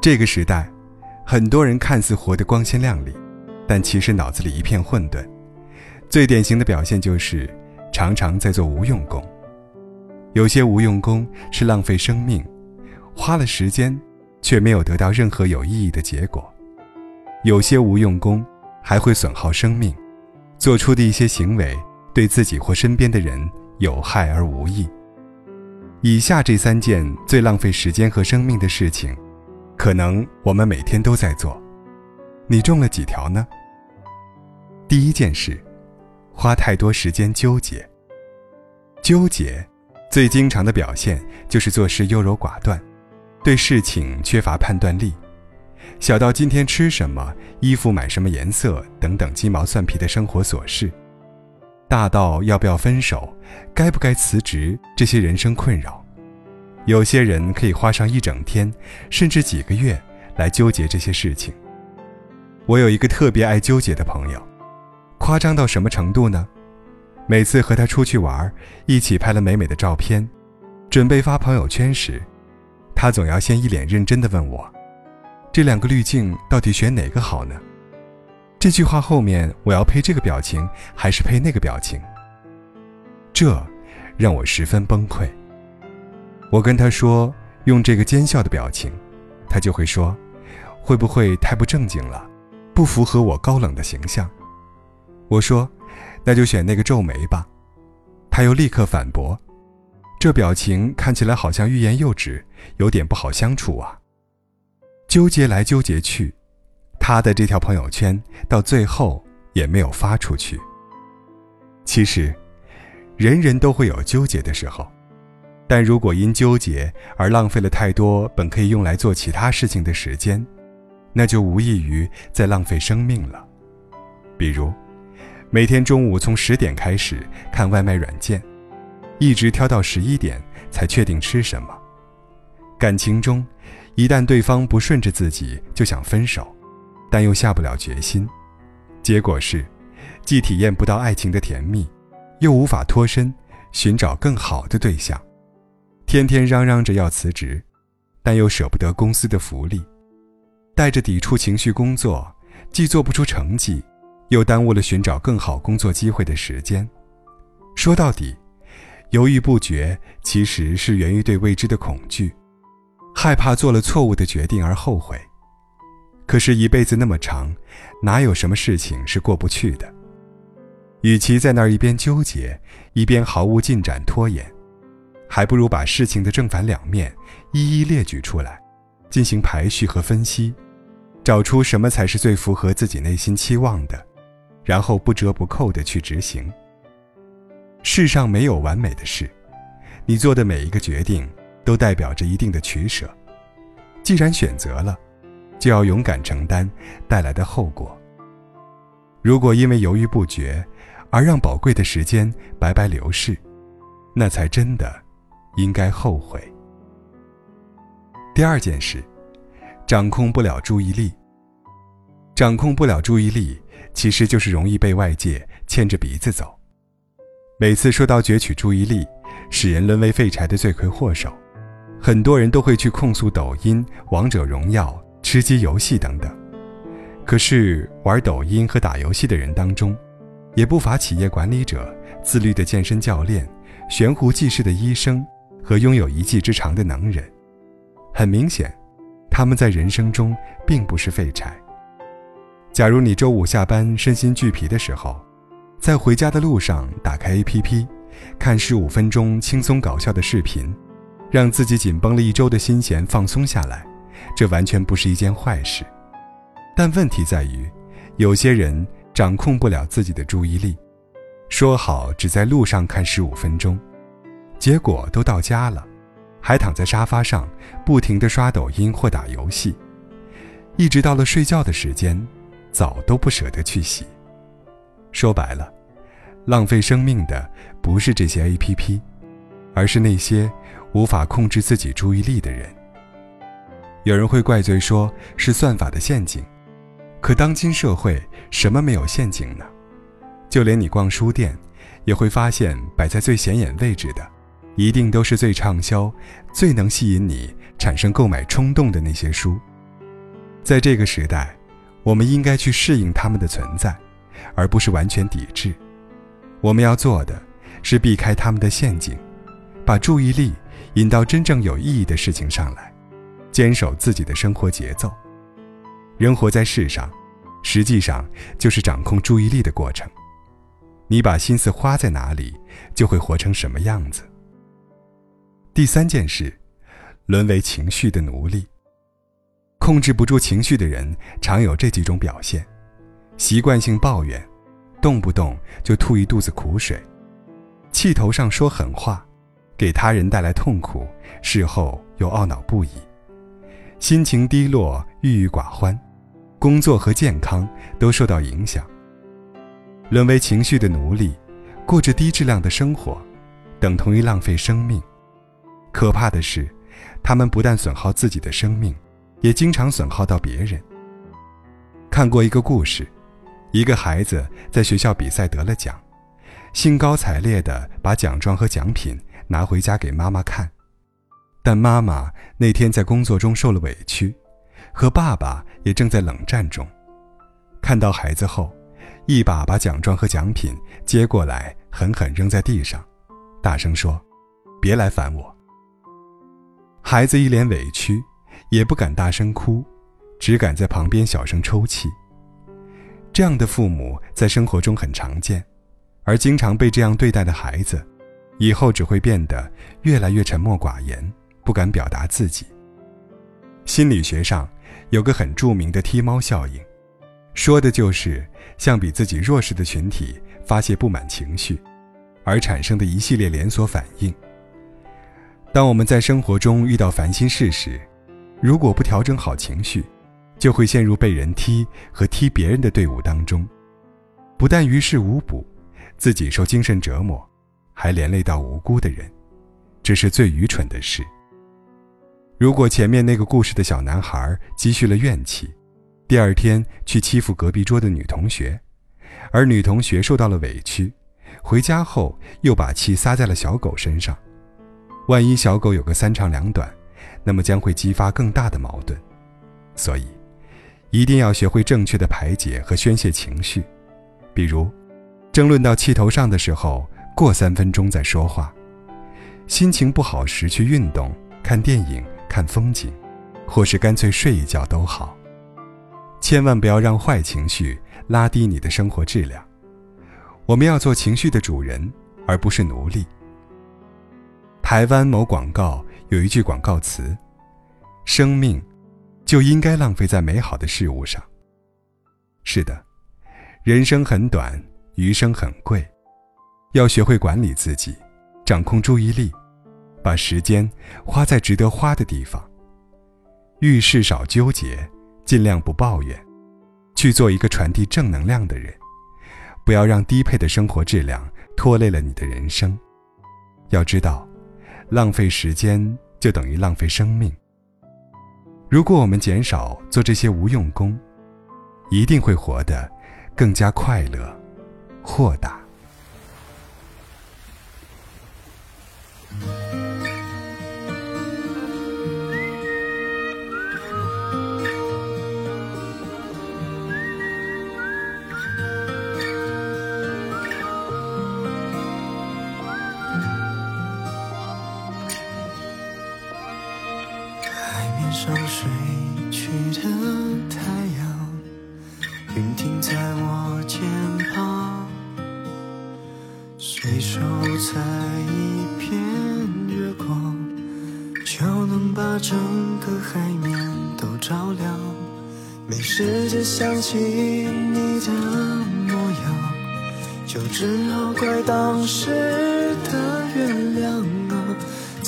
这个时代，很多人看似活得光鲜亮丽，但其实脑子里一片混沌。最典型的表现就是常常在做无用功。有些无用功是浪费生命，花了时间却没有得到任何有意义的结果；有些无用功还会损耗生命，做出的一些行为对自己或身边的人有害而无益。以下这三件最浪费时间和生命的事情，可能我们每天都在做，你中了几条呢？第一件事。花太多时间纠结。纠结，最经常的表现就是做事优柔寡断，对事情缺乏判断力。小到今天吃什么、衣服买什么颜色等等鸡毛蒜皮的生活琐事，大到要不要分手、该不该辞职这些人生困扰，有些人可以花上一整天，甚至几个月来纠结这些事情。我有一个特别爱纠结的朋友。夸张到什么程度呢？每次和他出去玩，一起拍了美美的照片，准备发朋友圈时，他总要先一脸认真地问我：“这两个滤镜到底选哪个好呢？”这句话后面我要配这个表情还是配那个表情？这让我十分崩溃。我跟他说用这个奸笑的表情，他就会说：“会不会太不正经了，不符合我高冷的形象？”我说：“那就选那个皱眉吧。”他又立刻反驳：“这表情看起来好像欲言又止，有点不好相处啊。”纠结来纠结去，他的这条朋友圈到最后也没有发出去。其实，人人都会有纠结的时候，但如果因纠结而浪费了太多本可以用来做其他事情的时间，那就无异于在浪费生命了。比如，每天中午从十点开始看外卖软件，一直挑到十一点才确定吃什么。感情中，一旦对方不顺着自己就想分手，但又下不了决心，结果是，既体验不到爱情的甜蜜，又无法脱身寻找更好的对象，天天嚷嚷着要辞职，但又舍不得公司的福利，带着抵触情绪工作，既做不出成绩。又耽误了寻找更好工作机会的时间。说到底，犹豫不决其实是源于对未知的恐惧，害怕做了错误的决定而后悔。可是，一辈子那么长，哪有什么事情是过不去的？与其在那儿一边纠结，一边毫无进展拖延，还不如把事情的正反两面一一列举出来，进行排序和分析，找出什么才是最符合自己内心期望的。然后不折不扣地去执行。世上没有完美的事，你做的每一个决定都代表着一定的取舍。既然选择了，就要勇敢承担带来的后果。如果因为犹豫不决而让宝贵的时间白白流逝，那才真的应该后悔。第二件事，掌控不了注意力。掌控不了注意力。其实就是容易被外界牵着鼻子走。每次说到攫取注意力，使人沦为废柴的罪魁祸首，很多人都会去控诉抖音、王者荣耀、吃鸡游戏等等。可是玩抖音和打游戏的人当中，也不乏企业管理者、自律的健身教练、悬壶济世的医生和拥有一技之长的能人。很明显，他们在人生中并不是废柴。假如你周五下班身心俱疲的时候，在回家的路上打开 APP，看十五分钟轻松搞笑的视频，让自己紧绷了一周的心弦放松下来，这完全不是一件坏事。但问题在于，有些人掌控不了自己的注意力，说好只在路上看十五分钟，结果都到家了，还躺在沙发上不停地刷抖音或打游戏，一直到了睡觉的时间。澡都不舍得去洗。说白了，浪费生命的不是这些 APP，而是那些无法控制自己注意力的人。有人会怪罪说是算法的陷阱，可当今社会什么没有陷阱呢？就连你逛书店，也会发现摆在最显眼位置的，一定都是最畅销、最能吸引你产生购买冲动的那些书，在这个时代，我们应该去适应他们的存在，而不是完全抵制。我们要做的是避开他们的陷阱，把注意力引到真正有意义的事情上来，坚守自己的生活节奏。人活在世上，实际上就是掌控注意力的过程。你把心思花在哪里，就会活成什么样子。第三件事，沦为情绪的奴隶。控制不住情绪的人，常有这几种表现：习惯性抱怨，动不动就吐一肚子苦水；气头上说狠话，给他人带来痛苦，事后又懊恼不已；心情低落，郁郁寡欢。工作和健康都受到影响，沦为情绪的奴隶，过着低质量的生活，等同于浪费生命。可怕的是，他们不但损耗自己的生命，也经常损耗到别人。看过一个故事，一个孩子在学校比赛得了奖，兴高采烈地把奖状和奖品拿回家给妈妈看，但妈妈那天在工作中受了委屈。和爸爸也正在冷战中，看到孩子后，一把把奖状和奖品接过来，狠狠扔在地上，大声说：“别来烦我。”孩子一脸委屈，也不敢大声哭，只敢在旁边小声抽泣。这样的父母在生活中很常见，而经常被这样对待的孩子，以后只会变得越来越沉默寡言，不敢表达自己。心理学上。有个很著名的踢猫效应，说的就是向比自己弱势的群体发泄不满情绪，而产生的一系列连锁反应。当我们在生活中遇到烦心事时，如果不调整好情绪，就会陷入被人踢和踢别人的队伍当中，不但于事无补，自己受精神折磨，还连累到无辜的人，这是最愚蠢的事。如果前面那个故事的小男孩积蓄了怨气，第二天去欺负隔壁桌的女同学，而女同学受到了委屈，回家后又把气撒在了小狗身上，万一小狗有个三长两短，那么将会激发更大的矛盾。所以，一定要学会正确的排解和宣泄情绪，比如，争论到气头上的时候，过三分钟再说话；心情不好时去运动、看电影。看风景，或是干脆睡一觉都好。千万不要让坏情绪拉低你的生活质量。我们要做情绪的主人，而不是奴隶。台湾某广告有一句广告词：“生命就应该浪费在美好的事物上。”是的，人生很短，余生很贵，要学会管理自己，掌控注意力。把时间花在值得花的地方。遇事少纠结，尽量不抱怨，去做一个传递正能量的人。不要让低配的生活质量拖累了你的人生。要知道，浪费时间就等于浪费生命。如果我们减少做这些无用功，一定会活得更加快乐、豁达。上睡去的太阳，云停在我肩膀，随手采一片月光，就能把整个海面都照亮。没时间想起你的模样，就只好怪当时的月亮。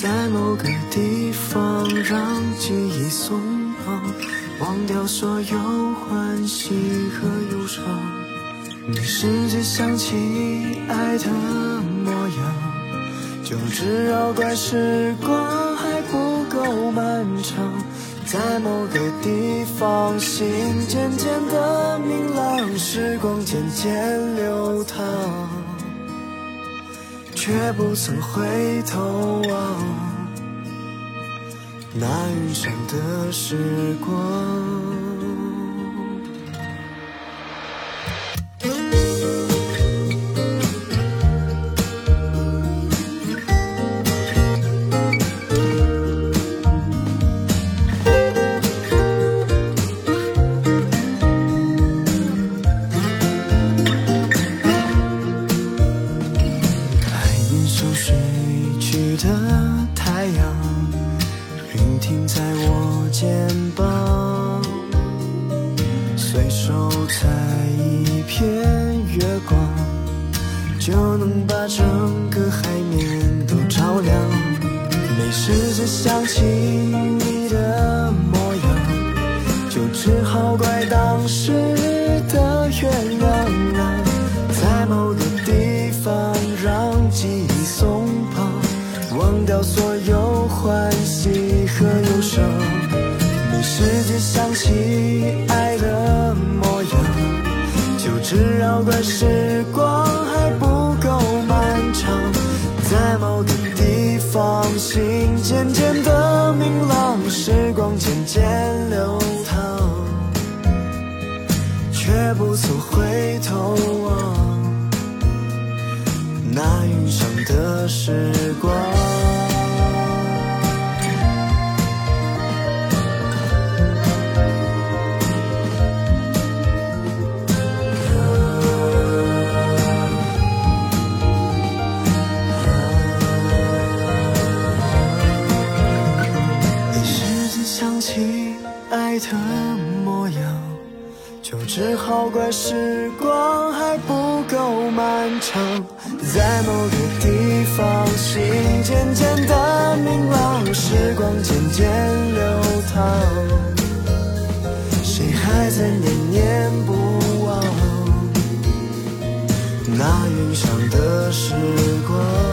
在某个地方，让记忆松绑，忘掉所有欢喜和忧伤。没时间想起爱的模样，就只好怪时光还不够漫长。在某个地方，心渐渐的明朗，时光渐渐流淌。却不曾回头望，那云上的时光。采一片月光，就能把整个海面都照亮。没时间想起你的模样，就只好怪当时的月亮啊，在某个地方让记忆松绑，忘掉所有欢喜和忧伤。没时间想起爱只要怪时光还不够漫长，在某个地方，心渐渐的明朗，时光渐渐流淌，却不曾回头望那云上的时光。的模样，就只好怪时光还不够漫长。在某个地方，心渐渐的明朗，时光渐渐流淌，谁还在念念不忘那云上的时光？